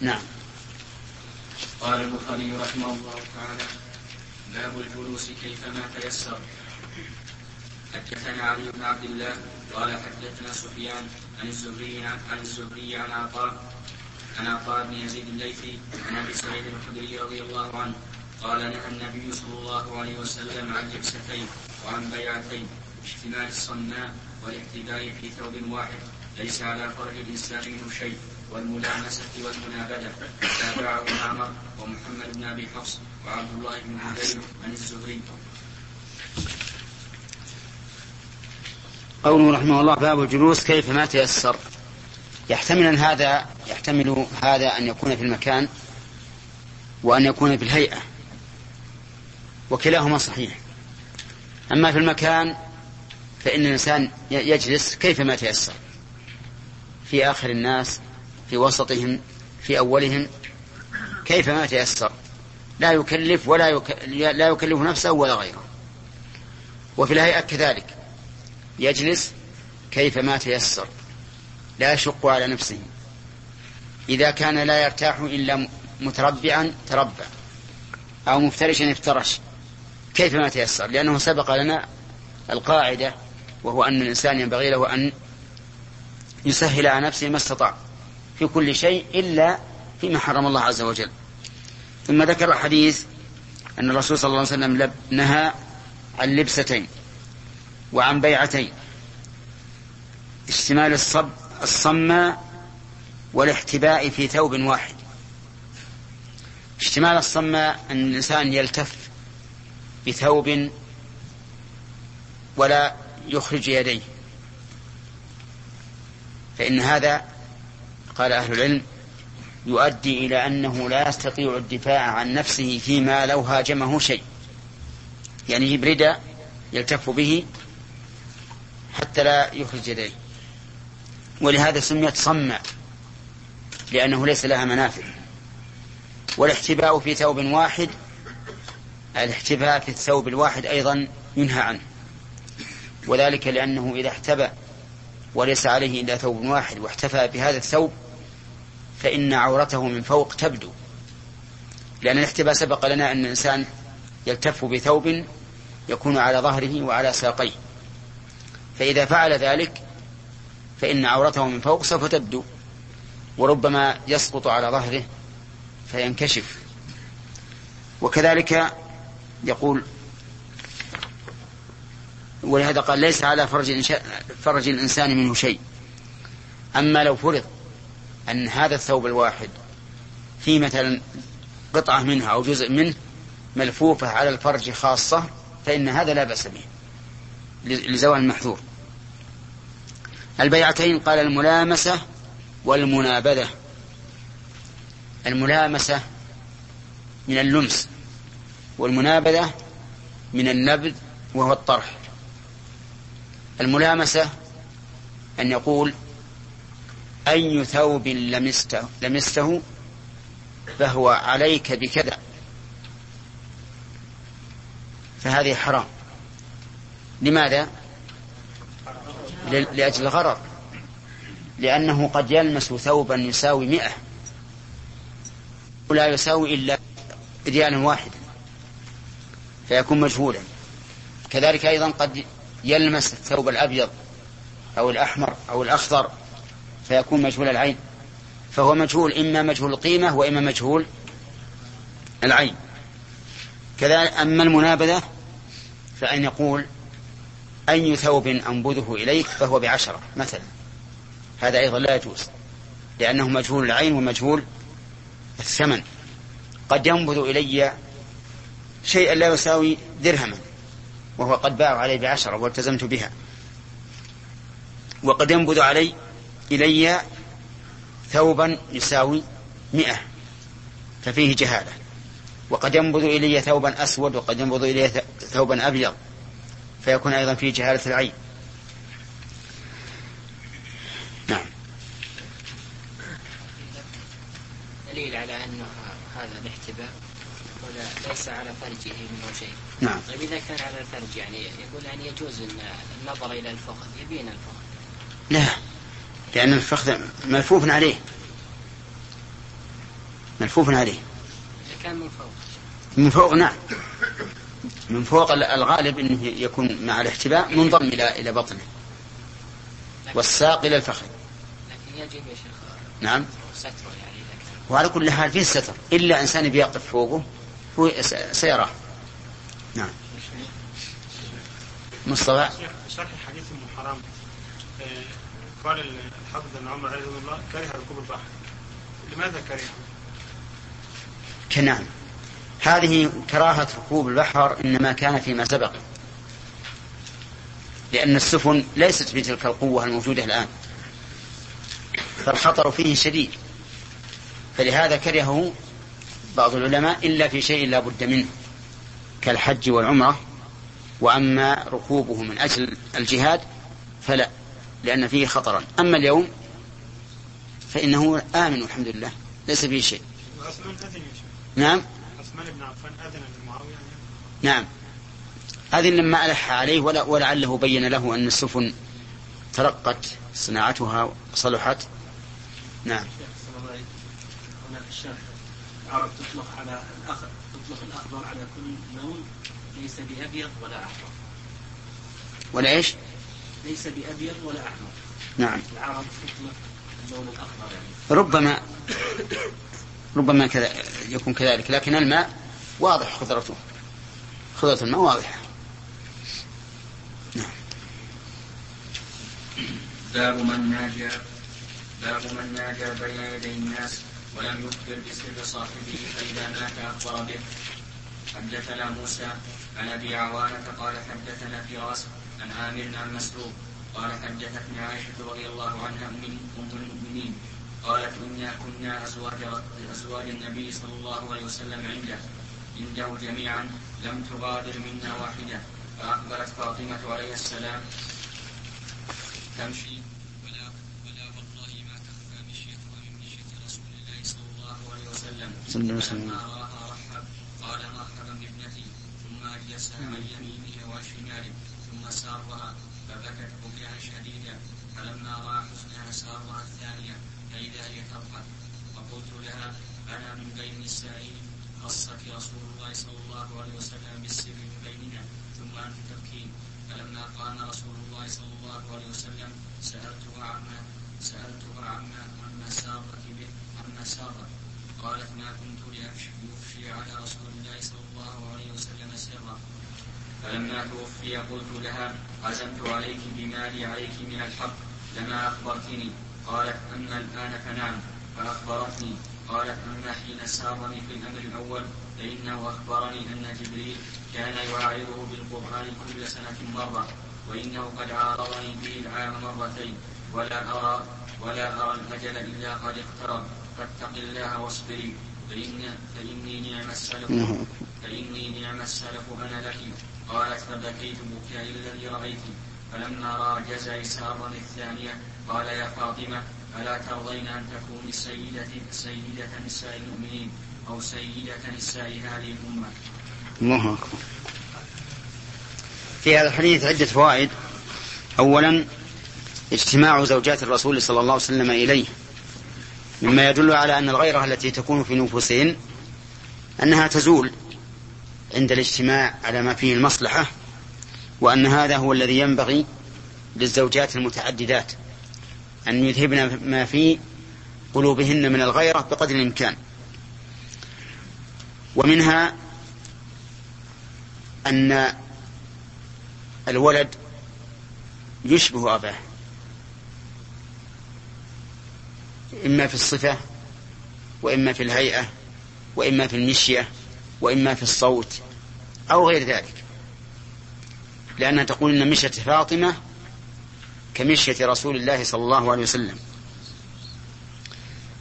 نعم. قال البخاري رحمه الله تعالى باب الجلوس كيفما تيسر. حدثنا علي بن عبد الله قال حدثنا سفيان عن الزهري عن الزهري عن عطاء عن عطاء بن يزيد الليثي عن أبي سعيد الخدري رضي الله عنه قال نهى النبي صلى الله عليه وسلم عن جلستين وعن بيعتين اجتماع الصناء والاعتداء في ثوب واحد ليس على فرج الإنسان منه شيء. والملامسة والمنابذة تابعه معمر ومحمد بن أبي حفص وعبد الله بن هذيل عن الزهري. قوله رحمه الله باب الجلوس كيف ما تيسر. يحتمل أن هذا يحتمل هذا أن يكون في المكان وأن يكون في الهيئة وكلاهما صحيح. أما في المكان فإن الإنسان يجلس كيفما تيسر. في آخر الناس في وسطهم في أولهم. كيفما تيسر؟ لا يكلف ولا يك... لا يكلف نفسه ولا غيره. وفي الهيئة كذلك. يجلس كيفما تيسر. لا يشق على نفسه. إذا كان لا يرتاح إلا متربعا تربع. أو مفترشا افترش. كيفما تيسر؟ لأنه سبق لنا القاعدة وهو أن الإنسان ينبغي له أن يسهل على نفسه ما استطاع. في كل شيء إلا فيما حرم الله عز وجل. ثم ذكر الحديث أن الرسول صلى الله عليه وسلم نهى عن لبستين وعن بيعتين. اشتمال الصب الصماء والاحتباء في ثوب واحد. اشتمال الصماء أن الإنسان يلتف بثوب ولا يخرج يديه. فإن هذا قال أهل العلم يؤدي إلى أنه لا يستطيع الدفاع عن نفسه فيما لو هاجمه شيء. يعني يجيب رداء يلتف به حتى لا يخرج يديه. ولهذا سميت صمع لأنه ليس لها منافذ والاحتباء في ثوب واحد الاحتباء في الثوب الواحد أيضا ينهى عنه. وذلك لأنه إذا احتبى وليس عليه إلا ثوب واحد واحتفى بهذا الثوب فإن عورته من فوق تبدو. لأن الاحتباء سبق لنا أن الإنسان يلتف بثوب يكون على ظهره وعلى ساقيه. فإذا فعل ذلك فإن عورته من فوق سوف تبدو وربما يسقط على ظهره فينكشف. وكذلك يقول ولهذا قال ليس على فرج فرج الإنسان منه شيء. أما لو فرض أن هذا الثوب الواحد في مثلا قطعة منها أو جزء منه ملفوفة على الفرج خاصة فإن هذا لا بأس به لزوال المحذور البيعتين قال الملامسة والمنابذة. الملامسة من اللمس والمنابذة من النبذ وهو الطرح. الملامسة أن يقول أي ثوب لمسته, لمسته فهو عليك بكذا. فهذه حرام. لماذا؟ لأجل الغرر. لأنه قد يلمس ثوبا يساوي مئة. ولا يساوي إلا ريالا واحدا. فيكون مجهولا. كذلك أيضا قد يلمس الثوب الأبيض أو الأحمر أو الأخضر. فيكون مجهول العين. فهو مجهول إما مجهول القيمة وإما مجهول العين. كذلك أما المنابذة فأن يقول أي ثوب أنبذه إليك فهو بعشرة مثلا. هذا أيضا لا يجوز لأنه مجهول العين ومجهول الثمن. قد ينبذ إلي شيئا لا يساوي درهما وهو قد باع علي بعشرة والتزمت بها. وقد ينبذ علي إلي ثوبا يساوي مئة ففيه جهالة. وقد ينبذ إلي ثوبا أسود وقد ينبذ إلي ثوبا أبيض فيكون أيضا فيه جهالة العين. نعم. دليل على أن هذا الاحتباء ليس على فرجه منه شيء. نعم. طيب إذا كان على الفرج يعني يقول يعني يجوز النظر إلى الفخذ يبين الفخذ. لا. لأن الفخذ ملفوف عليه. ملفوف عليه. كان من فوق. من فوق نعم. من فوق الغالب إنه يكون مع الاحتباء منضم إلى إلى بطنه. والساق إلى الفخذ. لكن يجب يا شيخ نعم. ستره يعني وعلى كل حال فيه ستر إلا إنسان بيقف فوقه هو سيراه. نعم. مصطفى؟ شرح حديث ام حرام آه، قال الحافظ ابن عمر رحمه الله كره ركوب البحر. لماذا كره؟ كنعم هذه كراهة ركوب البحر إنما كان فيما سبق لأن السفن ليست بتلك القوة الموجودة الآن فالخطر فيه شديد فلهذا كرهه بعض العلماء إلا في شيء لا بد منه كالحج والعمرة وأما ركوبه من أجل الجهاد فلا. لأن فيه خطرا. أما اليوم فإنه آمن الحمد لله. ليس فيه شيء. نعم. عثمان بن عفان أذن لمعاوية نعم. هذه لما ألح عليه ولا ولعله بين له أن السفن ترقت صناعتها صلحت. نعم. العرب تطلق على الأخضر تطلق الأخضر على كل لون ليس بأبيض ولا أحمر. ولا إيش؟ ليس بأبيض ولا أحمر. نعم. العرب تطلق اللون الأخضر يعني. ربما ربما كذا يكون كذلك لكن الماء واضح خضرته. خضرة الماء واضحة. باب من ناجى باب من ناجى بين يدي الناس ولم يخبر بسر صاحبه فإذا مات أخبر به حدثنا موسى عن أبي عوانة قال حدثنا فراس عن عامر عن مسروق قال حدثتني عائشة رضي الله عنها أم أم المؤمنين. قالت إنا كنا أزواج أزواج النبي صلى الله عليه وسلم عنده. عنده جميعا لم تغادر منا واحدة. فأقبلت فاطمة عليه السلام تمشي. ولا ولا والله ما تخفى مشيتها من مشية رسول الله صلى الله عليه وسلم. صلى الله عليه وسلم. رحب قال مرحبا بابنتي ثم أجلسها عن يمينه وشماله ثم سارها فبكت بكاء شديدا فلما رأى حزنها سارها الثانية فإذا هي تضحك وقلت لها أنا من بين النساء خصك رسول الله صلى الله عليه وسلم بالسر من بيننا ثم أنت تبكين. فلما قام رسول الله صلى الله عليه وسلم سألته عما سألته عما عما سارت به عما سارت. قالت ما كنت لأفشي على رسول الله صلى الله عليه وسلم سرا. فلما توفي قلت لها عزمت عليك بما لي عليك من الحق لما أخبرتني؟ قالت أما الآن فنعم. فأخبرتني قالت أما حين سارني في الأمر الأول فإنه أخبرني أن جبريل كان يعارضه بالقرآن كل سنة مرة وإنه قد عارضني به العام مرتين ولا أرى ولا أرى الأجل إلا قد اقترب فاتق الله واصبري فإن فإني نعم السلف فإني نعم السلف أنا لك. قالت فبكيت بكائي الذي رأيت فلما رأى جزعي سارا الثانية قال يا فاطمة ألا ترضين أن تكوني سيدة سيدة نساء المؤمنين أو سيدة نساء هذه الأمة؟ الله أكبر. في هذا الحديث عدة فوائد. أولا اجتماع زوجات الرسول صلى الله عليه وسلم إليه. مما يدل على أن الغيرة التي تكون في نفوسهن أنها تزول. عند الاجتماع على ما فيه المصلحة وأن هذا هو الذي ينبغي للزوجات المتعددات أن يذهبن ما في قلوبهن من الغيرة بقدر الإمكان. ومنها أن الولد يشبه أباه إما في الصفة وإما في الهيئة وإما في المشية وإما في الصوت أو غير ذلك. لأنها تقول إن مشية فاطمة كمشية رسول الله صلى الله عليه وسلم.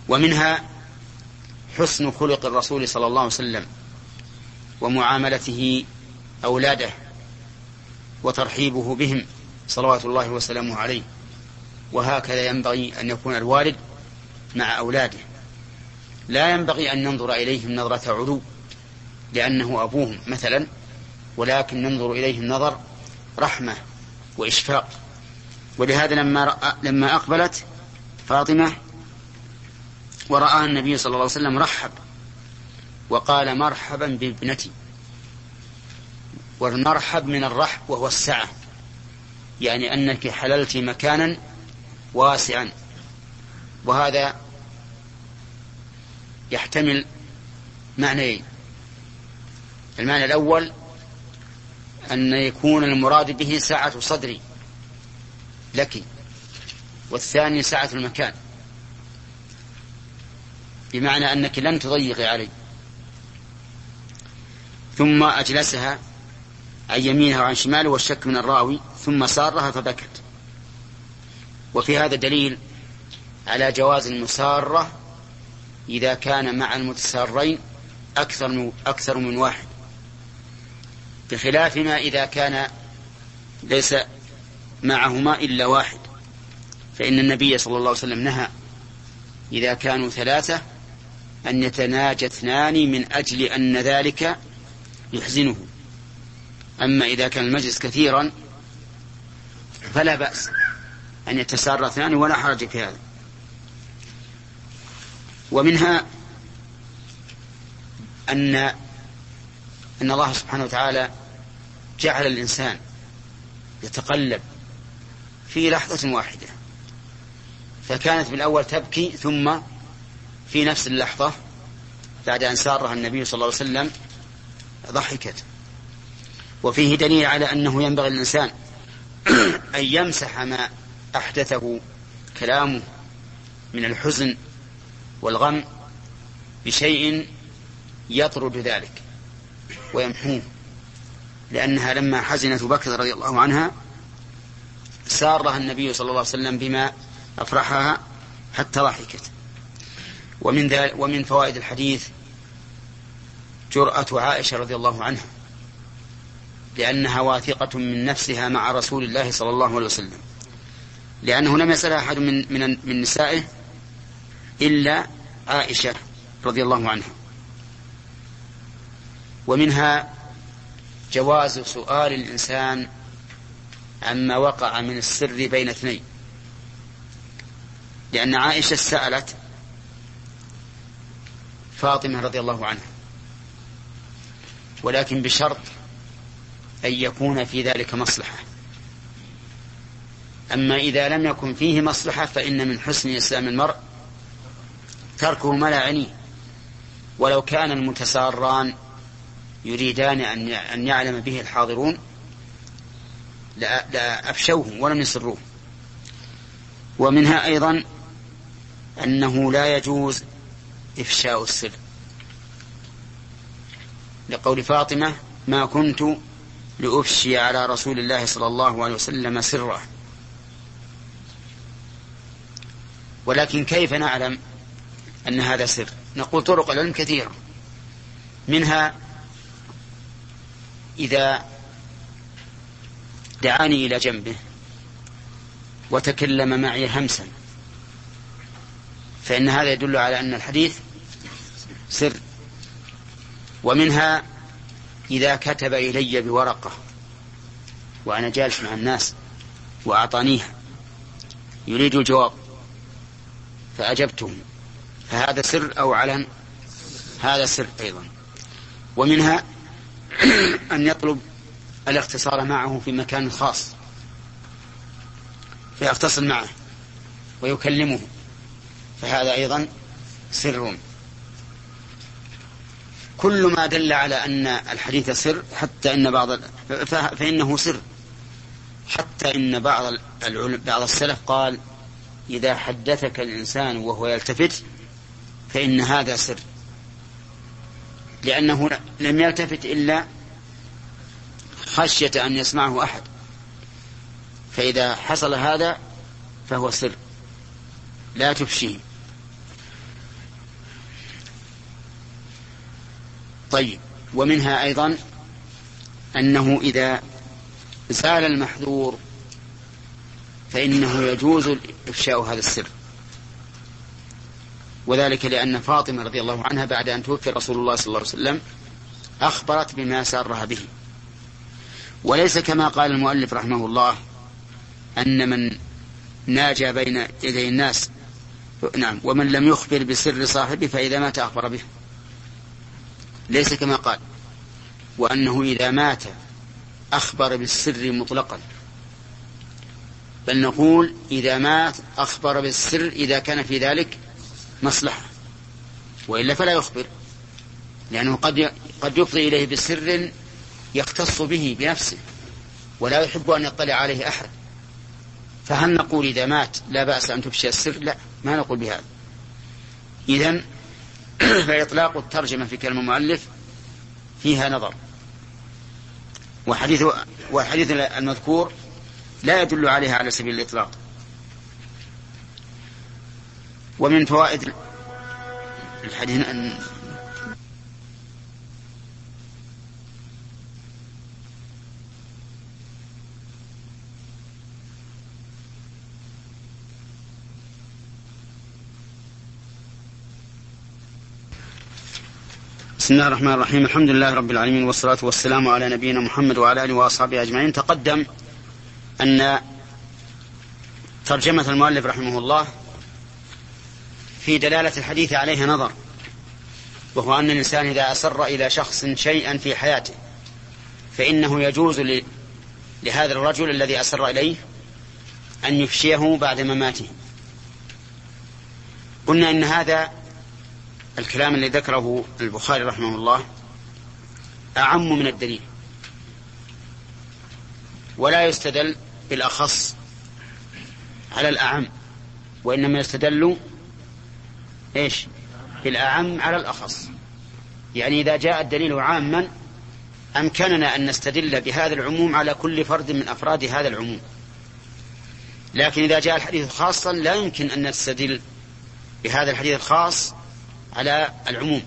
ومنها حسن خلق الرسول صلى الله عليه وسلم ومعاملته أولاده وترحيبه بهم صلوات الله وسلامه عليه. وهكذا ينبغي أن يكون الوالد مع أولاده. لا ينبغي أن ننظر إليهم نظرة علو لأنه أبوهم مثلا ولكن ننظر إليهم نظر رحمة وإشفاق. ولهذا لما رأى لما أقبلت فاطمة ورآها النبي صلى الله عليه وسلم رحب وقال مرحبا بابنتي. والمرحب من الرحب وهو السعة. يعني أنك حللت مكانا واسعا. وهذا يحتمل معنيين. المعنى الأول أن يكون المراد به سعة صدري لك والثاني سعة المكان. بمعنى أنك لن تضيقي علي. ثم أجلسها عن يمينها وعن شماله والشك من الراوي ثم سارها فبكت. وفي هذا دليل على جواز المسارة إذا كان مع المتسارين أكثر من أكثر من واحد. بخلاف ما إذا كان ليس معهما إلا واحد. فإن النبي صلى الله عليه وسلم نهى إذا كانوا ثلاثة أن يتناجى اثنان من أجل أن ذلك يحزنه. أما إذا كان المجلس كثيرا فلا بأس أن يتسارى اثنان ولا حرج في هذا. ومنها أن أن الله سبحانه وتعالى جعل الإنسان يتقلب في لحظة واحدة فكانت بالأول تبكي ثم في نفس اللحظة بعد أن سارها النبي صلى الله عليه وسلم ضحكت. وفيه دليل على أنه ينبغي للإنسان أن يمسح ما أحدثه كلامه من الحزن والغم بشيء يطرد ذلك. ويمحوه لأنها لما حزنت بكر رضي الله عنها سارها النبي صلى الله عليه وسلم بما أفرحها حتى ضحكت. ومن ومن فوائد الحديث جرأة عائشة رضي الله عنها لأنها واثقة من نفسها مع رسول الله صلى الله عليه وسلم. لأنه لم يسألها أحد من من من نسائه إلا عائشة رضي الله عنها. ومنها جواز سؤال الإنسان عما وقع من السر بين اثنين. لأن عائشة سألت فاطمة رضي الله عنها ولكن بشرط أن يكون في ذلك مصلحة. أما إذا لم يكن فيه مصلحة فإن من حسن إسلام المرء تركه ما لا يعنيه ولو كان المتساران يريدان أن يعلم به الحاضرون لأفشوه ولم يسروه ومنها أيضا أنه لا يجوز إفشاء السر. لقول فاطمة ما كنت لأفشي على رسول الله صلى الله عليه وسلم سرا. ولكن كيف نعلم أن هذا سر؟ نقول طرق العلم كثيرة. منها إذا دعاني إلى جنبه وتكلم معي همسا فإن هذا يدل على أن الحديث سر ومنها إذا كتب إلي بورقة وأنا جالس مع الناس وأعطانيها يريد الجواب فأجبته فهذا سر أو علن؟ هذا سر أيضا. ومنها أن يطلب الاختصار معه في مكان خاص فيختصر معه ويكلمه فهذا أيضا سر. كل ما دل على أن الحديث سر حتى أن بعض فإنه سر. حتى إن بعض بعض السلف قال إذا حدثك الإنسان وهو يلتفت فإن هذا سر. لأنه لم يلتفت إلا خشية أن يسمعه أحد. فإذا حصل هذا فهو سر. لا تفشيه. طيب ومنها أيضا أنه إذا زال المحذور فإنه يجوز إفشاء هذا السر. وذلك لأن فاطمة رضي الله عنها بعد أن توفي رسول الله صلى الله عليه وسلم أخبرت بما سارها به. وليس كما قال المؤلف رحمه الله أن من ناجى بين يدي الناس نعم ومن لم يخبر بسر صاحبه فإذا مات أخبر به. ليس كما قال وأنه إذا مات أخبر بالسر مطلقا. بل نقول إذا مات أخبر بالسر إذا كان في ذلك مصلحة وإلا فلا يخبر لأنه قد قد يفضي إليه بسر يختص به بنفسه ولا يحب أن يطلع عليه أحد. فهل نقول إذا مات لا بأس أن تفشي السر؟ لا ما نقول بهذا. إذا فإطلاق الترجمة في كلمة المؤلف فيها نظر. وحديث والحديث المذكور لا يدل عليها على سبيل الإطلاق. ومن فوائد الحديث أن بسم الله الرحمن الرحيم. الحمد لله رب العالمين والصلاة والسلام على نبينا محمد وعلى آله وأصحابه أجمعين. تقدم أن ترجمة المؤلف رحمه الله في دلالة الحديث عليها نظر وهو أن الإنسان إذا أسر إلى شخص شيئا في حياته فإنه يجوز لهذا الرجل الذي أسر إليه أن يفشيه بعد مماته. قلنا إن هذا الكلام الذي ذكره البخاري رحمه الله أعم من الدليل ولا يستدل بالأخص على الأعم وإنما يستدل إيش؟ بالأعم على الأخص. يعني إذا جاء الدليل عاما أمكننا أن نستدل بهذا العموم على كل فرد من أفراد هذا العموم. لكن إذا جاء الحديث خاصا لا يمكن أن نستدل بهذا الحديث الخاص على العموم.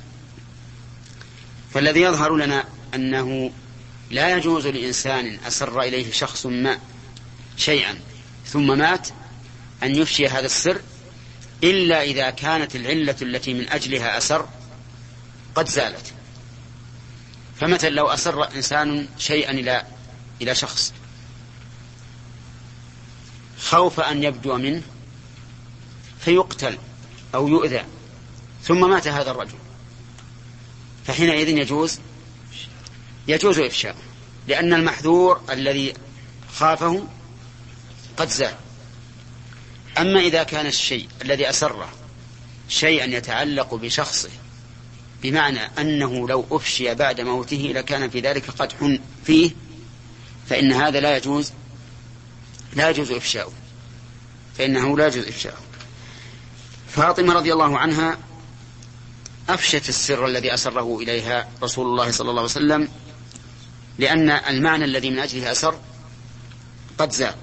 فالذي يظهر لنا أنه لا يجوز لإنسان أسر إليه شخص ما شيئا ثم مات أن يفشي هذا السر إلا إذا كانت العلة التي من أجلها أسر قد زالت. فمثلا لو أسر إنسان شيئا إلى إلى شخص خوف أن يبدو منه فيقتل أو يؤذى ثم مات هذا الرجل. فحينئذ يجوز يجوز إفشاؤه لأن المحذور الذي خافه قد زال. أما إذا كان الشيء الذي أسره شيئا يتعلق بشخصه بمعنى أنه لو أفشي بعد موته لكان في ذلك قدح فيه فإن هذا لا يجوز لا يجوز إفشاؤه. فإنه لا يجوز إفشاؤه. فاطمة رضي الله عنها أفشت السر الذي أسره إليها رسول الله صلى الله عليه وسلم لأن المعنى الذي من أجله أسر قد زال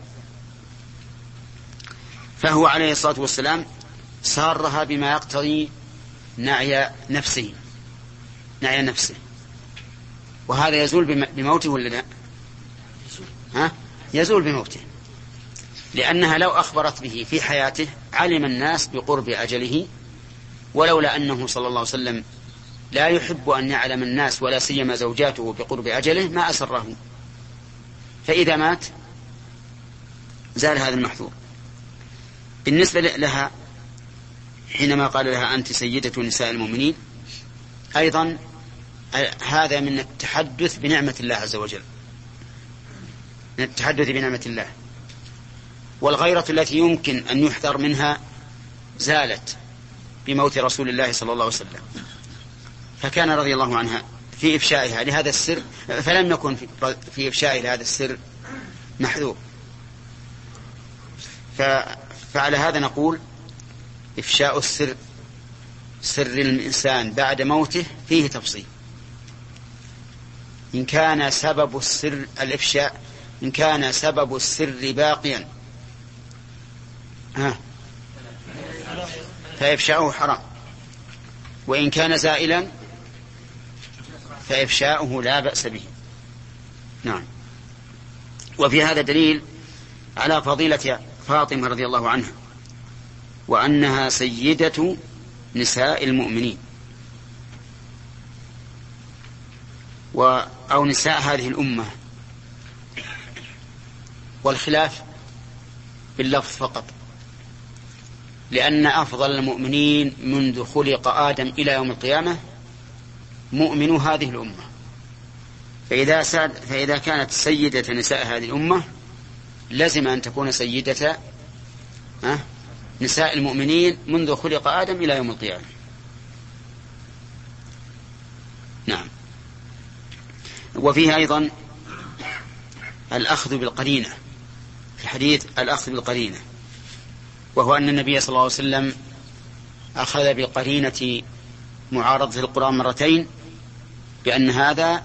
فهو عليه الصلاة والسلام سارها بما يقتضي نعي نفسه نعي نفسه. وهذا يزول بموته ولا لا؟ ها؟ يزول بموته. لأنها لو أخبرت به في حياته علم الناس بقرب أجله ولولا أنه صلى الله عليه وسلم لا يحب أن يعلم الناس ولا سيما زوجاته بقرب أجله ما أسره. فإذا مات زال هذا المحظور. بالنسبة لها حينما قال لها أنت سيدة نساء المؤمنين أيضا هذا من التحدث بنعمة الله عز وجل. من التحدث بنعمة الله. والغيرة التي يمكن أن يحذر منها زالت بموت رسول الله صلى الله عليه وسلم. فكان رضي الله عنها في إفشائها. لهذا السر فلم يكن في إفشائه لهذا السر محذور. فعلى هذا نقول إفشاء السر سر الإنسان بعد موته فيه تفصيل. إن كان سبب السر الإفشاء إن كان سبب السر باقيا. ها. فإفشاؤه حرام. وإن كان زائلا فإفشاؤه لا بأس به. نعم. وفي هذا دليل على فضيلة فاطمة رضي الله عنها وأنها سيدة نساء المؤمنين. و أو نساء هذه الأمة. والخلاف باللفظ فقط. لأن أفضل المؤمنين منذ خلق آدم إلى يوم القيامة مؤمن هذه الأمة. فإذا, فإذا كانت سيدة نساء هذه الأمة لزم أن تكون سيدة نساء المؤمنين منذ خلق آدم إلى يوم القيامة. نعم. وفيه أيضا الأخذ بالقرينة في حديث الأخذ بالقرينة وهو أن النبي صلى الله عليه وسلم أخذ بقرينة معارضة القرآن مرتين بأن هذا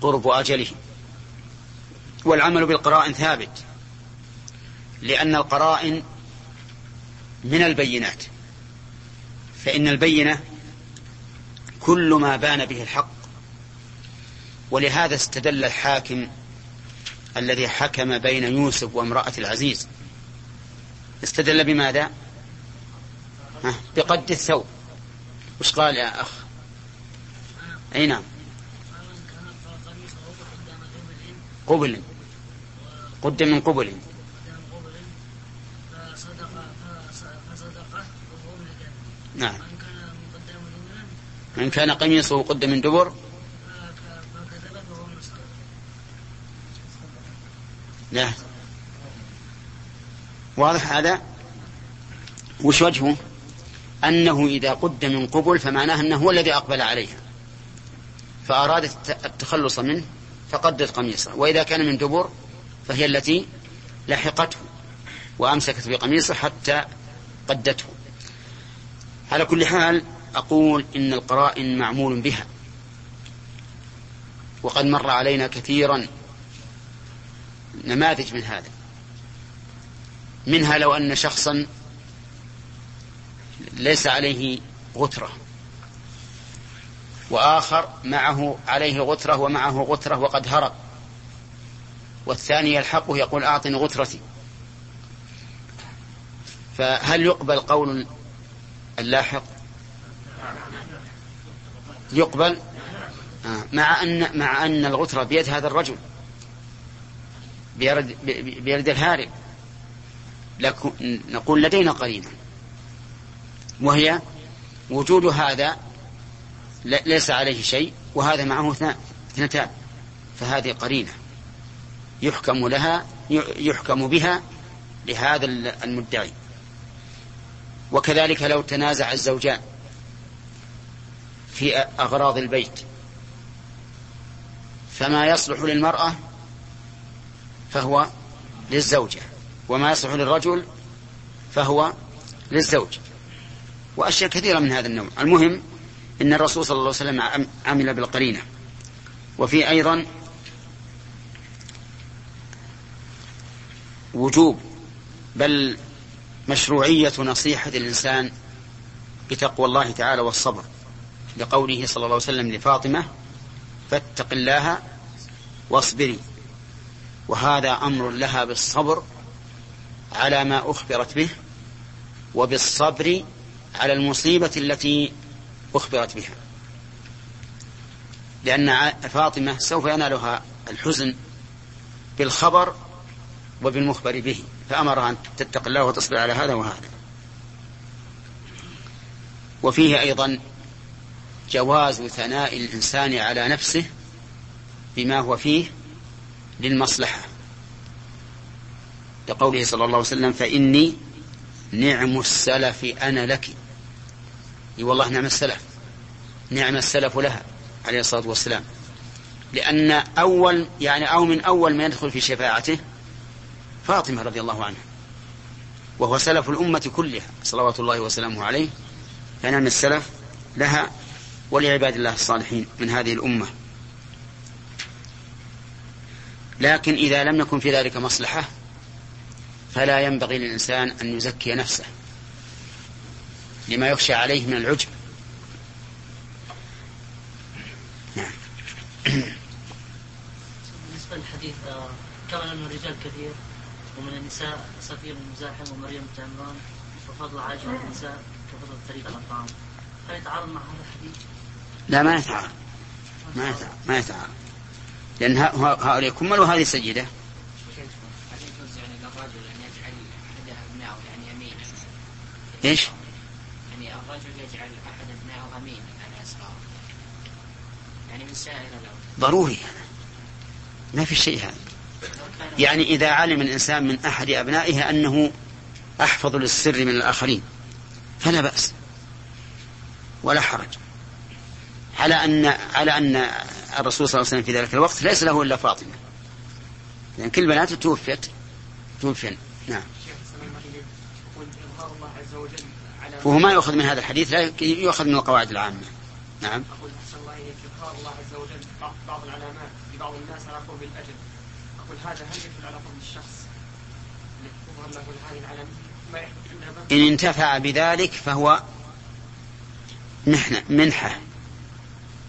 قرب أجله. والعمل بالقرائن ثابت. لأن القرائن من البينات. فإن البينة كل ما بان به الحق. ولهذا استدل الحاكم الذي حكم بين يوسف وامرأة العزيز. استدل بماذا؟ بقد الثوب. وش قال يا أخ؟ أي نعم. قبل. قد من قبل. نعم. إن كان قميصه قد من دبر. لا واضح هذا؟ وش وجهه؟ أنه إذا قد من قبل فمعناه أنه هو الذي أقبل عليها. فأرادت التخلص منه. فقدت قميصه. وإذا كان من دبر فهي التي لحقته وأمسكت بقميصه حتى قدته. على كل حال أقول إن القرائن معمول بها. وقد مر علينا كثيرا نماذج من هذا. منها لو أن شخصا ليس عليه غترة. وآخر معه عليه غترة ومعه غترة وقد هرب. والثاني يلحقه يقول أعطني غترتي. فهل يقبل قول اللاحق؟ يقبل؟ آه، مع أن مع أن الغترة بيد هذا الرجل. بيد, بيد الهارب. نقول لدينا قرينة. وهي وجود هذا ليس عليه شيء وهذا معه اثنتان فهذه قرينة. يحكم لها يحكم بها لهذا المدعي. وكذلك لو تنازع الزوجان في أغراض البيت فما يصلح للمرأة فهو للزوجة وما يصلح للرجل فهو للزوج. وأشياء كثيرة من هذا النوع. المهم أن الرسول صلى الله عليه وسلم عمل بالقرينة. وفي أيضا وجوب بل مشروعية نصيحة الإنسان بتقوى الله تعالى والصبر لقوله صلى الله عليه وسلم لفاطمة فاتق الله واصبري. وهذا أمر لها بالصبر على ما أخبرت به وبالصبر على المصيبة التي أخبرت بها. لأن فاطمة سوف ينالها الحزن بالخبر وبالمخبر به فأمرها أن تتق الله وتصبر على هذا وهذا. وفيه أيضا جواز ثناء الإنسان على نفسه بما هو فيه للمصلحة. لقوله صلى الله عليه وسلم فإني نعم السلف أنا لك. إي والله نعم السلف. نعم السلف لها عليه الصلاة والسلام. لأن أول يعني أو من أول ما يدخل في شفاعته فاطمة رضي الله عنها. وهو سلف الأمة كلها صلوات الله وسلامه عليه. فنعم السلف لها ولعباد الله الصالحين من هذه الأمة. لكن إذا لم يكن في ذلك مصلحة فلا ينبغي للإنسان أن يزكي نفسه. لما يخشى عليه من العجب. نعم. بالنسبة للحديث كما أن الرجال كثير ومن النساء صفير المزاحم ومريم بنت عمران وفضل على النساء كفضل طريق الأطعام هل يتعارض مع هذا الحديث؟ لا ما يتعارض. ما يتعارض. ما يتعارض. لأن هؤلاء كملوا هذه السجدة. إيش يعني الرجل يجعل أحد أبنائه أمين على أسراره. يعني من سائر ضروري. ما في شيء هذا. يعني إذا علم الإنسان من أحد أبنائه أنه أحفظ للسر من الآخرين فلا بأس. ولا حرج. على أن على أن الرسول صلى الله عليه وسلم في ذلك الوقت ليس له إلا فاطمة. لأن كل بناته توفيت. توفين نعم شيخ سلام عليكم يقول إظهار الله عز وجل على وهو ما يؤخذ من هذا الحديث لا يؤخذ من القواعد العامة. نعم. أقول أحسن الله إليك. إظهار الله عز وجل بعض, العلامات لبعض الناس على قرب الأجل. أقول هذا هل يدل على فضل الشخص؟ الذي تظهر له هذه العلامات ما يحدث إن انتفع بذلك فهو محنة منحة.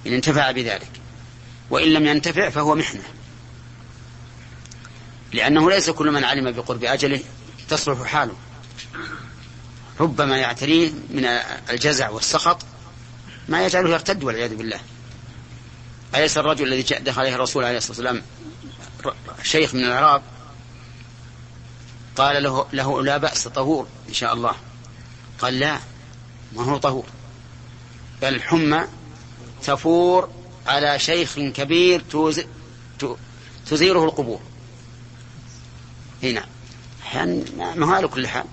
إن انتفع بذلك. وإن لم ينتفع فهو محنة. لأنه ليس كل من علم بقرب أجله تصلح حاله. ربما يعتريه من الجزع والسخط ما يجعله يرتد والعياذ بالله. أليس الرجل الذي دخل عليه الرسول عليه الصلاة والسلام شيخ من الأعراب قال له له لا بأس طهور إن شاء الله. قال لا ما هو طهور؟ بل الحمى تفور على شيخ كبير تزيره القبور. هنا أحيانا ما هو على كل حال.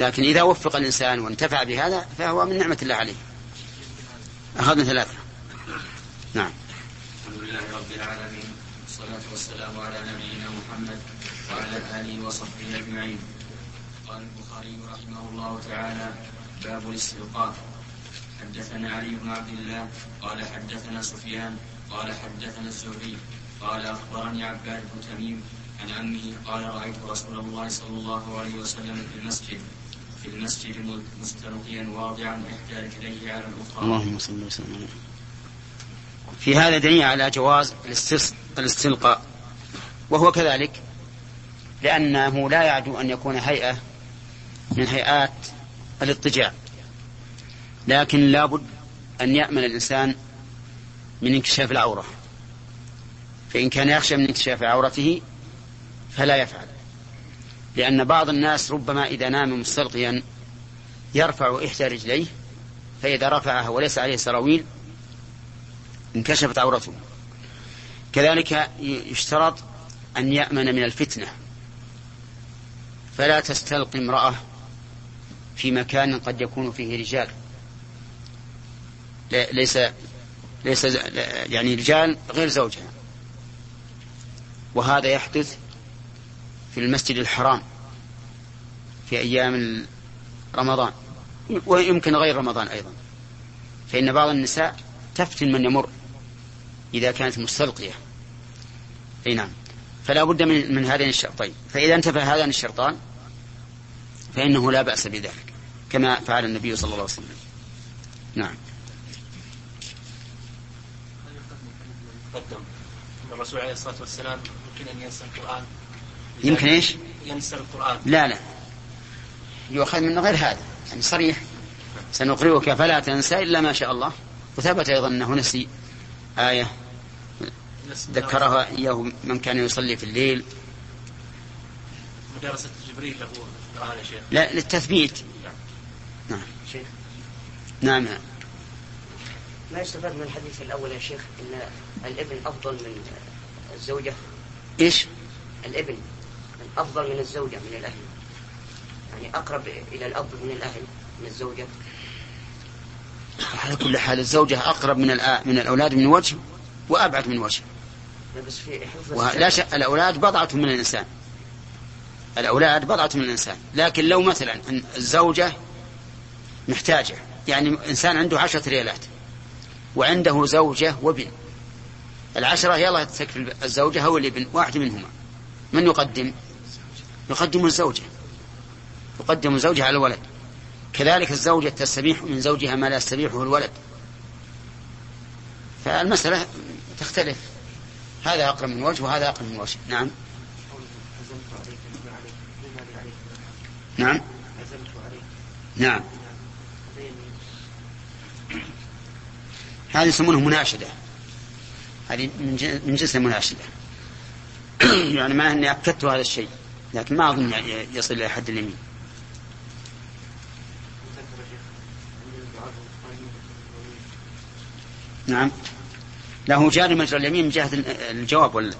لكن إذا وفق الإنسان وانتفع بهذا فهو من نعمة الله عليه. أخذنا ثلاثة. نعم. الحمد لله رب العالمين. والصلاة والسلام على نبينا محمد وعلى آله وصحبه أجمعين. قال البخاري رحمه الله تعالى باب الاستلقاء حدثنا علي بن عبد الله قال حدثنا سفيان قال حدثنا الزهري قال أخبرني عباد بن تميم عن عمه قال رأيت رسول الله صلى الله عليه وسلم في المسجد. في المسجد مستلقيا واضعا إحدى رجليه على الأخرى. اللهم صل وسلم في هذا دليل على جواز الاستلقاء وهو كذلك لأنه لا يعدو أن يكون هيئة من هيئات الاضطجاع لكن لابد أن يأمن الإنسان من انكشاف العورة. فإن كان يخشى من انكشاف عورته فلا يفعل. لأن بعض الناس ربما إذا نام مستلقيا يرفع إحدى رجليه فإذا رفعها وليس عليه سراويل انكشفت عورته. كذلك يشترط أن يأمن من الفتنة. فلا تستلقي امرأة في مكان قد يكون فيه رجال. ليس ليس يعني رجال غير زوجها. وهذا يحدث في المسجد الحرام في أيام رمضان ويمكن غير رمضان أيضا. فإن بعض النساء تفتن من يمر إذا كانت مستلقية. أي نعم. فلا بد من, من هذين الشرطين فإذا انتفى هذان الشرطان فإنه لا بأس بذلك كما فعل النبي صلى الله عليه وسلم. نعم. الرسول عليه الصلاة والسلام يمكن أن ينسى القرآن. يمكن إيش؟ ينسى القرآن. لا لا. يؤخذ من غير هذا. يعني صريح. سنقرئك فلا تنسى إلا ما شاء الله. وثبت أيضا أنه نسي آية ذكرها إياه من كان يصلي في الليل. مدارسة جبريل له. القرآن يا شيخ. لا للتثبيت. نعم. شيخ. نعم. ما يستفاد من الحديث الأول يا شيخ أن الابن أفضل من الزوجة؟ إيش؟ الابن. أفضل من الزوجة من الأهل. يعني أقرب إلى الأب من الأهل من الزوجة. على كل حال الزوجة أقرب من. من الأولاد من وجه وأبعد من وجه. لا بس في ولا شك الأولاد بضعة من الإنسان. الأولاد بضعة من الإنسان. لكن لو مثلا الزوجة محتاجة يعني إنسان عنده عشرة ريالات وعنده زوجة وابن العشرة يلا تكفي الزوجة أو الابن واحد منهما. من يقدم؟ يقدم الزوجة يقدم الزوجة على الولد. كذلك الزوجة تستبيح من زوجها ما لا يستبيحه الولد. فالمسألة تختلف. هذا أقرب من وجه وهذا أقرب من وجه. نعم. نعم. نعم. هذه يسمونها مناشدة. هذه من جنس المناشدة. يعني ما أني أكدت هذا الشيء. لكن ما أظن يعني يصل إلى حد اليمين. نعم. له جاري مجرى اليمين من جهة الجواب ولا؟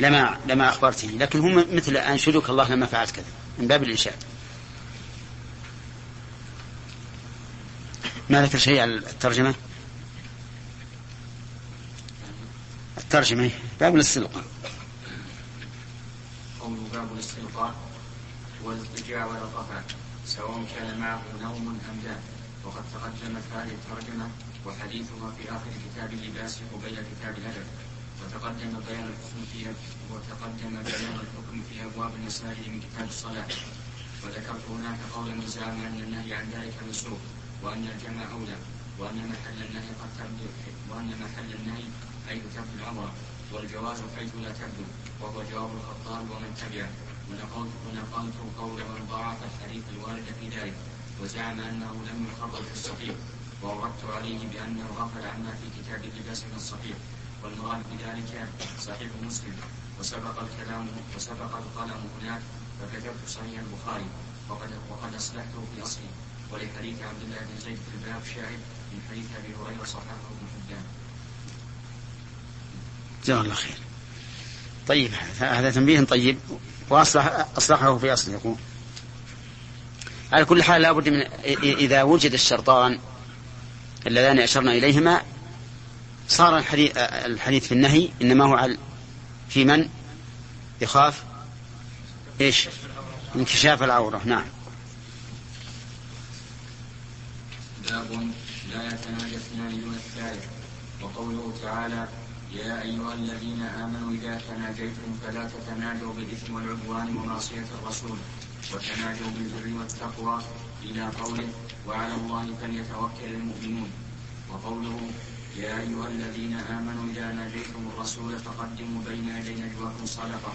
لما لما أخبرتني. لكن هو مثل أنشدك الله لما فعلت كذا من باب الإنشاد ما ذكر شيء على الترجمة؟ الترجمة باب الاستلقاء. باب الاستلقاء والاضطجاع والرفع سواء كان معه نوم أم لا وقد تقدمت هذه الترجمة وحديثها في آخر كتاب اللباس قبيل كتاب الأدب. وتقدم بيان الحكم في وتقدم بيان الحكم في أبواب المسائل من كتاب الصلاة. وذكرت هناك قولا زعم أن النهي عن ذلك منسوخ وأن الجمع أولى وأن محل النهي قد تبدو وأن محل النهي حيث تبدو العمرة والجواز حيث لا تبدو وهو جواب الخطاب ومن تبعه. ونقلت ونقلت قول من ضعف الحديث الوارد في ذلك وزعم أنه لم يخرج في الصحيح وأردت عليه بأنه غفل عما في كتاب اللباس من الصحيح. والمراد بذلك صحيح مسلم. وسبق الكلام وسبق القلم هناك فكتبت صحيح البخاري. وقد وقد أصلحته في أصله. ولحديث عبد الله بن زيد في الباب شاهد من حديث أبي هريرة صححه ابن حبان. جزاه الله خير. طيب هذا تنبيه طيب. وأصلح أصلحه في أصله يقول. على كل حال لابد من إذا وجد الشرطان اللذان أشرنا إليهما صار الحديث, الحديث في النهي إنما هو على في من؟ يخاف؟ إيش؟ انكشاف العورة نعم. باب لا يتناجى اثنان دون الثالث وقوله تعالى يا أيها الذين آمنوا إذا تناجيتم فلا تتناجوا بالإثم والعدوان ومعصية الرسول وتناجوا بالبر والتقوى إلى قوله وعلى الله فليتوكل المؤمنون. وقوله يا أيها الذين آمنوا إذا ناجيتم الرسول فقدموا بين يدي نجواكم صدقة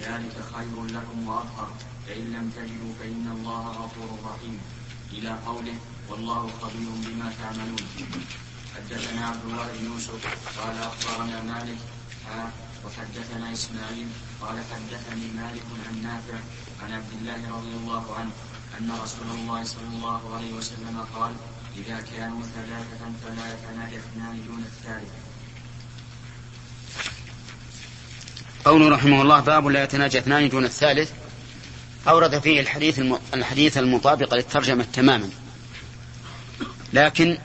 ذلك خير لكم وأطهر فإن لم تجدوا فإن الله غفور رحيم. إلى قوله والله خبير بما تعملون. حدثنا عبد الله بن يوسف قال أخبرنا مالك وحدثنا إسماعيل قال حدثني مالك عن نافع عن عبد الله رضي الله عنه أن رسول الله صلى الله عليه وسلم قال إذا كانوا ثلاثة فلا يتناجى اثنان دون الثالث. قوله رحمه الله باب لا يتناجى اثنان دون الثالث أورد فيه الحديث الحديث المطابق للترجمة تماما. لكن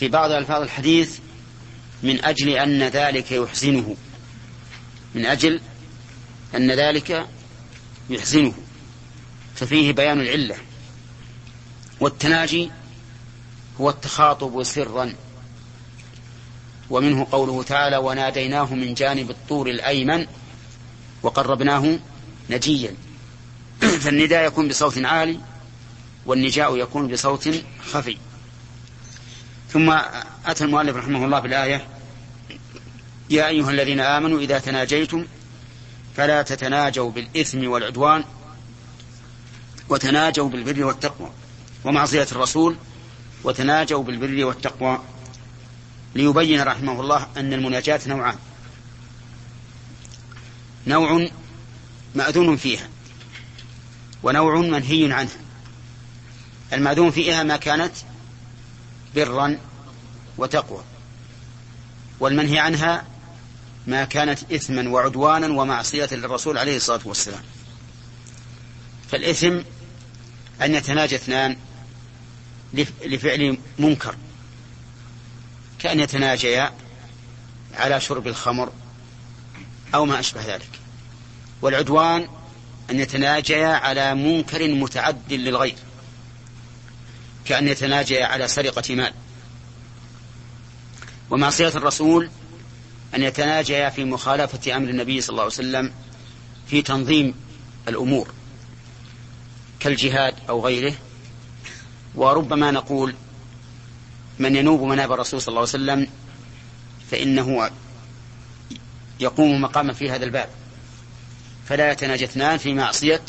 في بعض ألفاظ الحديث من أجل أن ذلك يحزنه. من أجل أن ذلك يحزنه. ففيه بيان العلة. والتناجي هو التخاطب سرا. ومنه قوله تعالى وناديناه من جانب الطور الأيمن وقربناه نجيا. فالنداء يكون بصوت عالي والنجاء يكون بصوت خفي. ثم أتى المؤلف رحمه الله بالآية يا أيها الذين آمنوا إذا تناجيتم فلا تتناجوا بالإثم والعدوان وتناجوا بالبر والتقوى ومعصية الرسول وتناجوا بالبر والتقوى. ليبين رحمه الله أن المناجاة نوعان نوع مأذون فيها ونوع منهي عنها المأذون فيها ما كانت برا وتقوى. والمنهي عنها ما كانت إثما وعدوانا ومعصية للرسول عليه الصلاة والسلام. فالإثم أن يتناجى اثنان لفعل منكر. كأن يتناجيا على شرب الخمر أو ما أشبه ذلك. والعدوان أن يتناجيا على منكر متعد للغير. كأن يتناجيا على سرقة مال. ومعصية الرسول أن يتناجيا في مخالفة أمر النبي صلى الله عليه وسلم في تنظيم الأمور كالجهاد أو غيره. وربما نقول من ينوب مناب الرسول صلى الله عليه وسلم فإنه يقوم مقاما في هذا الباب. فلا يتناجى اثنان في معصية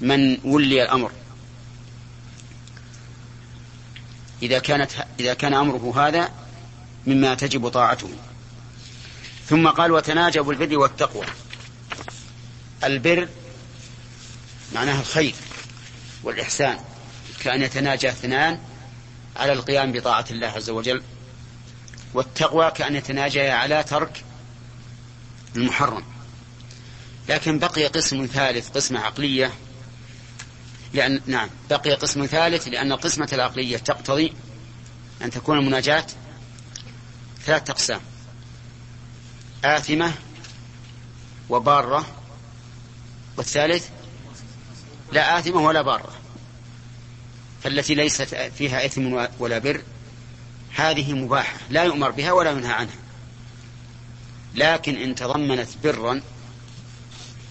من ولي الأمر. إذا كانت إذا كان أمره هذا مما تجب طاعته. ثم قال وتناجوا بالبر والتقوى. البر معناه الخير والإحسان كأن يتناجى اثنان على القيام بطاعة الله عز وجل والتقوى كأن يتناجيا على ترك المحرم. لكن بقي قسم ثالث قسمة عقلية لأن نعم بقي قسم ثالث لأن القسمة العقلية تقتضي أن تكون المناجاة ثلاثة أقسام. آثمة وبارة والثالث لا آثمة ولا بارة فالتي ليست فيها إثم ولا بر هذه مباحة لا يؤمر بها ولا ينهى عنها. لكن إن تضمنت برا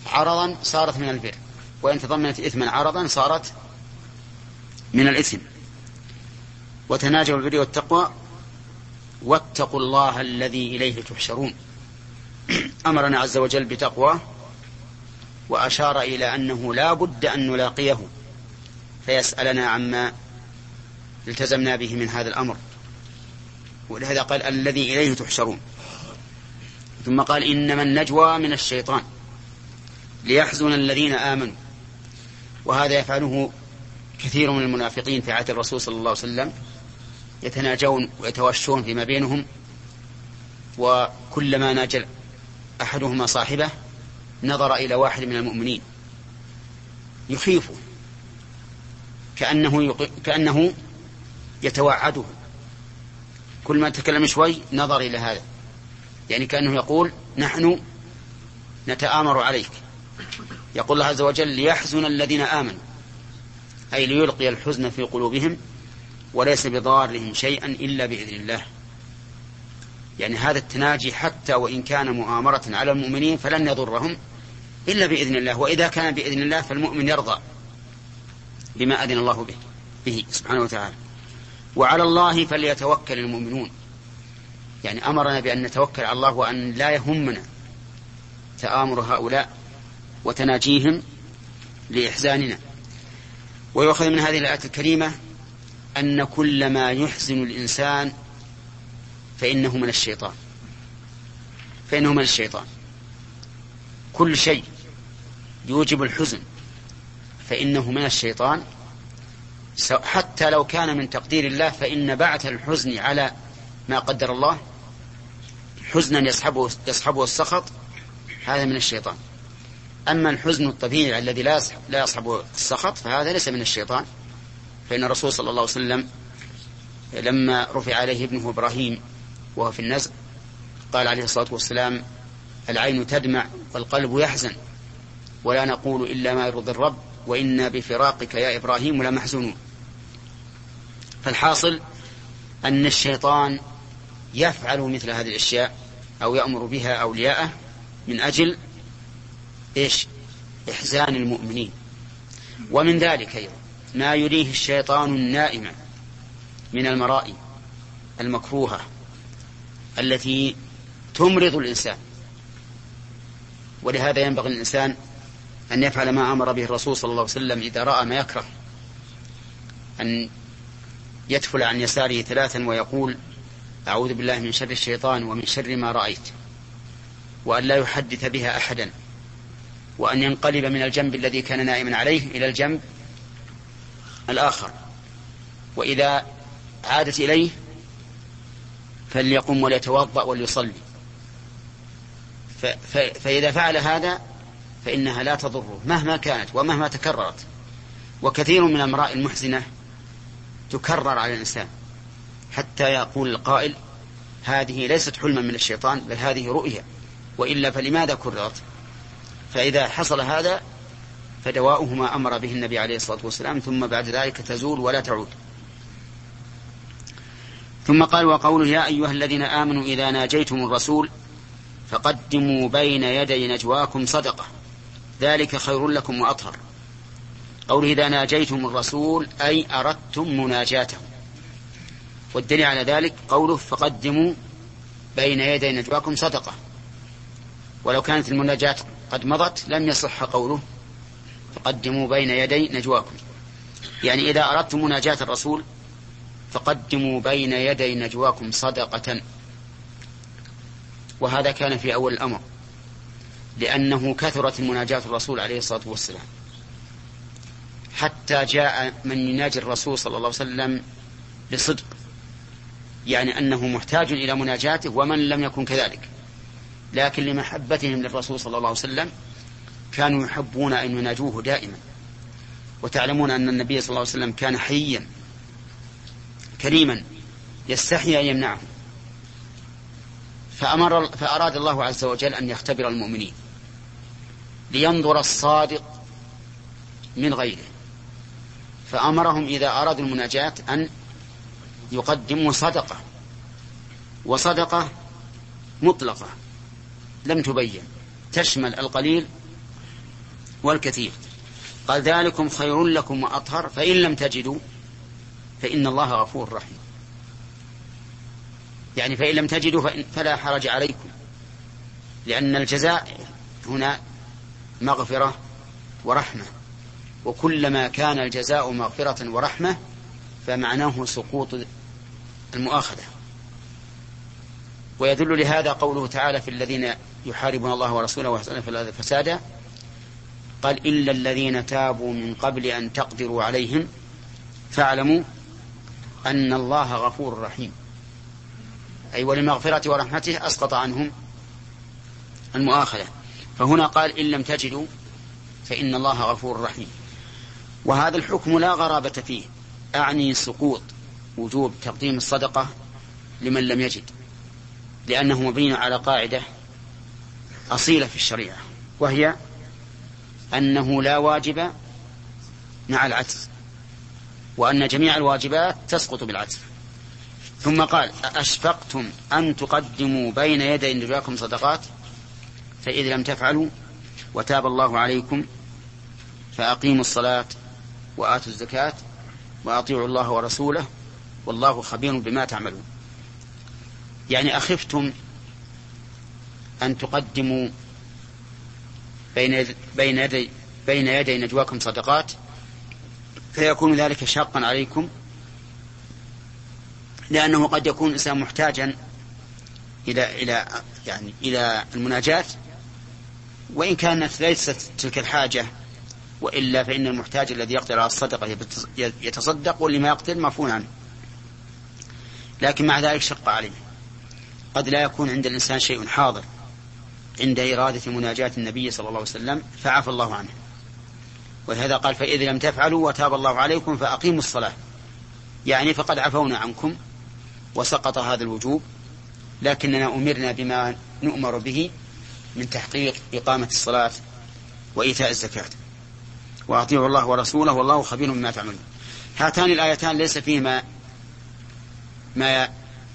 عرضا صارت من البر. وإن تضمنت إثما عرضا صارت من الإثم. وتناجوا البر والتقوى. واتقوا الله الذي إليه تحشرون. أمرنا عز وجل بتقوى. وأشار إلى أنه لا بد أن نلاقيه. فيسألنا عما التزمنا به من هذا الأمر. ولهذا قال الذي إليه تحشرون. ثم قال إنما النجوى من الشيطان. ليحزن الذين آمنوا. وهذا يفعله كثير من المنافقين في عهد الرسول صلى الله عليه وسلم يتناجون ويتوشون فيما بينهم وكلما ناجى أحدهما صاحبه نظر إلى واحد من المؤمنين يخيفه كأنه يق... كأنه يتوعده. كل ما تكلم شوي نظر إلى هذا يعني كأنه يقول نحن نتآمر عليك. يقول الله عز وجل ليحزن الذين آمنوا. أي ليلقي الحزن في قلوبهم وليس بضارهم شيئا إلا بإذن الله. يعني هذا التناجي حتى وإن كان مؤامرة على المؤمنين فلن يضرهم إلا بإذن الله. وإذا كان بإذن الله فالمؤمن يرضى بما أذن الله به به سبحانه وتعالى. وعلى الله فليتوكل المؤمنون. يعني أمرنا بأن نتوكل على الله وأن لا يهمنا تآمر هؤلاء. وتناجيهم لإحزاننا. ويؤخذ من هذه الآية الكريمة أن كل ما يحزن الإنسان فإنه من الشيطان. فإنه من الشيطان. كل شيء يوجب الحزن فإنه من الشيطان. حتى لو كان من تقدير الله فإن بعث الحزن على ما قدر الله. حزنا يصحبه يصحبه السخط. هذا من الشيطان. أما الحزن الطبيعي الذي لا لا يصحبه السخط فهذا ليس من الشيطان. فإن الرسول صلى الله عليه وسلم لما رفع عليه ابنه إبراهيم وهو في النزع قال عليه الصلاة والسلام العين تدمع والقلب يحزن ولا نقول إلا ما يرضي الرب وإنا بفراقك يا إبراهيم لمحزونون فالحاصل أن الشيطان يفعل مثل هذه الأشياء أو يأمر بها أولياءه من أجل إيش؟ إحزان المؤمنين. ومن ذلك أيضا ما يريه الشيطان النائم من المرائي المكروهة التي تمرض الإنسان. ولهذا ينبغي الإنسان أن يفعل ما أمر به الرسول صلى الله عليه وسلم إذا رأى ما يكره. أن يتفل عن يساره ثلاثا ويقول أعوذ بالله من شر الشيطان ومن شر ما رأيت. وأن لا يحدث بها أحدا. وأن ينقلب من الجنب الذي كان نائما عليه إلى الجنب الآخر. وإذا عادت إليه فليقم وليتوضأ وليصلي. فإذا فعل هذا فإنها لا تضره مهما كانت ومهما تكررت. وكثير من الأمراء المحزنة تكرر على الإنسان حتى يقول القائل هذه ليست حلما من الشيطان بل هذه رؤيا وإلا فلماذا كررت؟ فإذا حصل هذا فدواؤه ما أمر به النبي عليه الصلاة والسلام ثم بعد ذلك تزول ولا تعود. ثم قال وقوله يا أيها الذين آمنوا إذا ناجيتم الرسول فقدموا بين يدي نجواكم صدقة. ذلك خير لكم وأطهر. قوله إذا ناجيتم الرسول أي أردتم مناجاته والدليل على ذلك قوله فقدموا بين يدي نجواكم صدقة. ولو كانت المناجاة قد مضت لم يصح قوله. فقدموا بين يدي نجواكم. يعني إذا أردتم مناجاة الرسول فقدموا بين يدي نجواكم صدقة. وهذا كان في أول الأمر لأنه كثرت المناجاة الرسول عليه الصلاة والسلام. حتى جاء من يناجي الرسول صلى الله عليه وسلم بصدق يعني أنه محتاج إلى مناجاته ومن لم يكن كذلك. لكن لمحبتهم للرسول صلى الله عليه وسلم كانوا يحبون أن يناجوه دائما. وتعلمون أن النبي صلى الله عليه وسلم كان حيا كريما يستحي أن يمنعه. فأمر فأراد الله عز وجل أن يختبر المؤمنين لينظر الصادق من غيره. فأمرهم إذا أرادوا المناجاة أن يقدموا صدقة وصدقة مطلقة. لم تبين. تشمل القليل والكثير. قال ذلكم خير لكم وأطهر فإن لم تجدوا فإن الله غفور رحيم. يعني فإن لم تجدوا فلا حرج عليكم لأن الجزاء هنا مغفرة ورحمة. وكلما كان الجزاء مغفرة ورحمة فمعناه سقوط المؤاخذة. ويدل لهذا قوله تعالى في الذين يحاربون الله ورسوله ويحسنون في الأرض فسادا. قال إلا الذين تابوا من قبل أن تقدروا عليهم فاعلموا أن الله غفور رحيم. أي ولمغفرة ورحمته أسقط عنهم المؤاخذة فهنا قال إن لم تجدوا فإن الله غفور رحيم. وهذا الحكم لا غرابة فيه. أعني سقوط وجوب تقديم الصدقة لمن لم يجد. لأنه مبني على قاعدة أصيلة في الشريعة وهي أنه لا واجب مع العجز وأن جميع الواجبات تسقط بالعجز ثم قال أشفقتم أن تقدموا بين يدي نجواكم صدقات؟ فإذا لم تفعلوا وتاب الله عليكم فأقيموا الصلاة وآتوا الزكاة وأطيعوا الله ورسوله والله خبير بما تعملون. يعني أخفتم أن تقدموا بين بين يدي بين يدي نجواكم صدقات فيكون ذلك شاقا عليكم لأنه قد يكون الإنسان محتاجا إلى إلى يعني إلى المناجاة وإن كانت ليست تلك الحاجة وإلا فإن المحتاج الذي يقدر على الصدقة يتصدق واللي ما يقدر مفهوم عنه. لكن مع ذلك شق عليه. قد لا يكون عند الإنسان شيء حاضر. عند إرادة مناجاة النبي صلى الله عليه وسلم فعفى الله عنه. ولهذا قال فإذا لم تفعلوا وتاب الله عليكم فأقيموا الصلاة. يعني فقد عفونا عنكم وسقط هذا الوجوب لكننا أمرنا بما نؤمر به من تحقيق إقامة الصلاة وإيتاء الزكاة. وأطيعوا الله ورسوله والله خبير بما تعملون. هاتان الآيتان ليس فيهما ما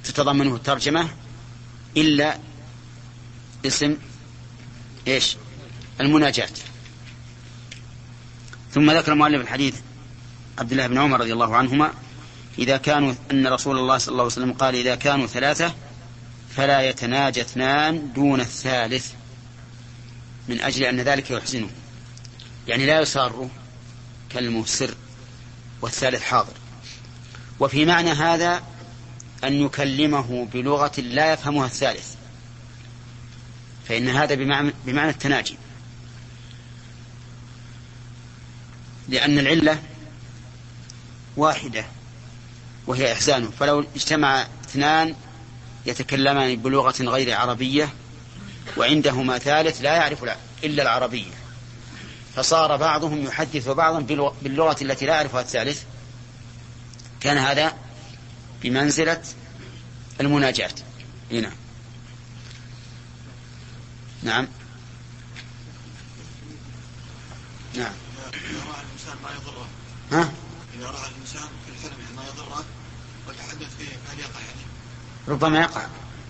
تتضمنه الترجمة إلا اسم إيش؟ المناجاة. ثم ذكر مؤلف الحديث عبد الله بن عمر رضي الله عنهما إذا كانوا أن رسول الله صلى الله عليه وسلم قال إذا كانوا ثلاثة فلا يتناجى اثنان دون الثالث من أجل أن ذلك يحزنه. يعني لا يسار كلمه سر والثالث حاضر. وفي معنى هذا أن يكلمه بلغة لا يفهمها الثالث. فإن هذا بمعنى, بمعنى التناجي. لأن العلة واحدة وهي إحزانه فلو اجتمع اثنان يتكلمان بلغة غير عربية وعندهما ثالث لا يعرف إلا العربية. فصار بعضهم يحدث بعضا باللغة التي لا يعرفها الثالث. كان هذا بمنزلة المناجاة. هنا. نعم. نعم. إذا رأى الإنسان ما يضره. ها؟ إذا رأى الإنسان في الحلم ما يضره وتحدث فيه هل يقع يعني؟ ربما يقع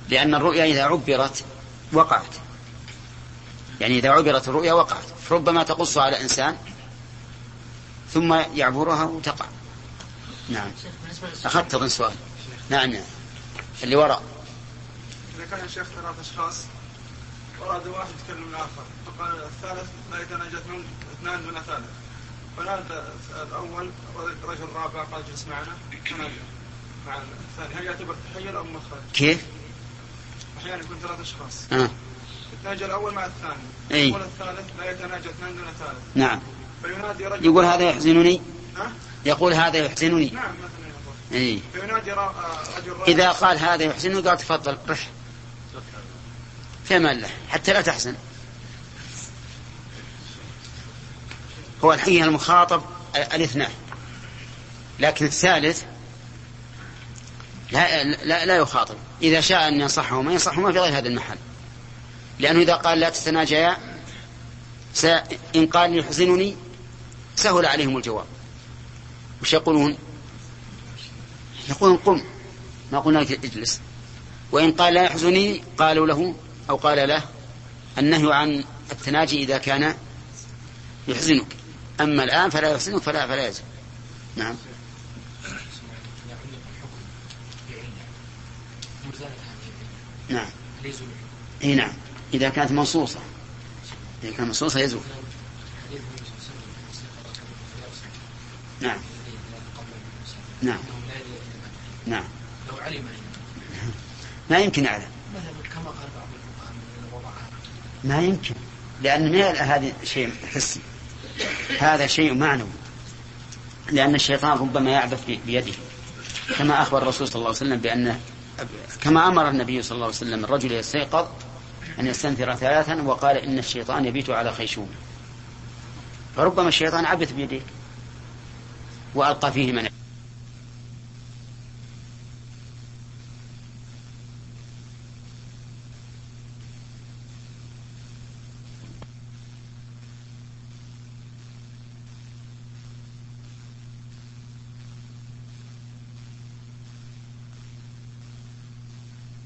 لأن الرؤيا إذا عبرت وقعت. يعني إذا عبرت الرؤيا وقعت. ربما تقص على إنسان ثم يعبرها وتقع. نعم. أخذت أظن سؤال. نعم. نعم اللي وراء. إذا كان الشيخ ثلاث أشخاص أراد واحد يتكلم الآخر فقال الثالث لا يتناجى اثنان دون ثالث. فنادى الأول رجل رابع قال اجلس معنا. تناجى مع الثاني. هل يعتبر تحير أو مخرج؟ كيف؟ أحيانا يكون ثلاث أشخاص. آه. يتناجى الأول مع الثاني. أي. يقول الثالث لا يتناجى اثنان دون ثالث. نعم. فينادي رجل يقول هذا يحزنني؟ ها؟ يقول هذا يحزنني. نعم مثلا يقول. إيه. فينادي را- رجل راعي إذا قال هذا يحسن قال تفضل رح أمان الله حتى لا تحزن. هو الحين المخاطب الاثنان. لكن الثالث لا لا, لا يخاطب. إذا شاء أن ينصحهما ينصحهما في غير هذا المحل. لأنه إذا قال لا تتناجيا. إن قال يحزنني سهل عليهم الجواب. وش يقولون؟ يقولون قم. ما قلنا لك اجلس. وإن قال لا يحزنني قالوا له أو قال له النهي عن التناجي إذا كان يحزنك. أما الآن فلا يحزنك فلا فلا يجب نعم. نعم. إي نعم. إذا كانت منصوصة. إذا كانت منصوصة يزول. نعم. نعم. نعم. لو علم. ما يمكن يعلم مثلا كما قال بعض الفقهاء من وضعها ما يمكن لأن ما هذا شيء حسي. هذا شيء معنوي لأن الشيطان ربما يعبث بيده. كما أخبر الرسول صلى الله عليه وسلم بأن كما أمر النبي صلى الله عليه وسلم الرجل يستيقظ أن يستنثر ثلاثا وقال إن الشيطان يبيت على خيشوم. فربما الشيطان عبث بيديه وألقى فيه من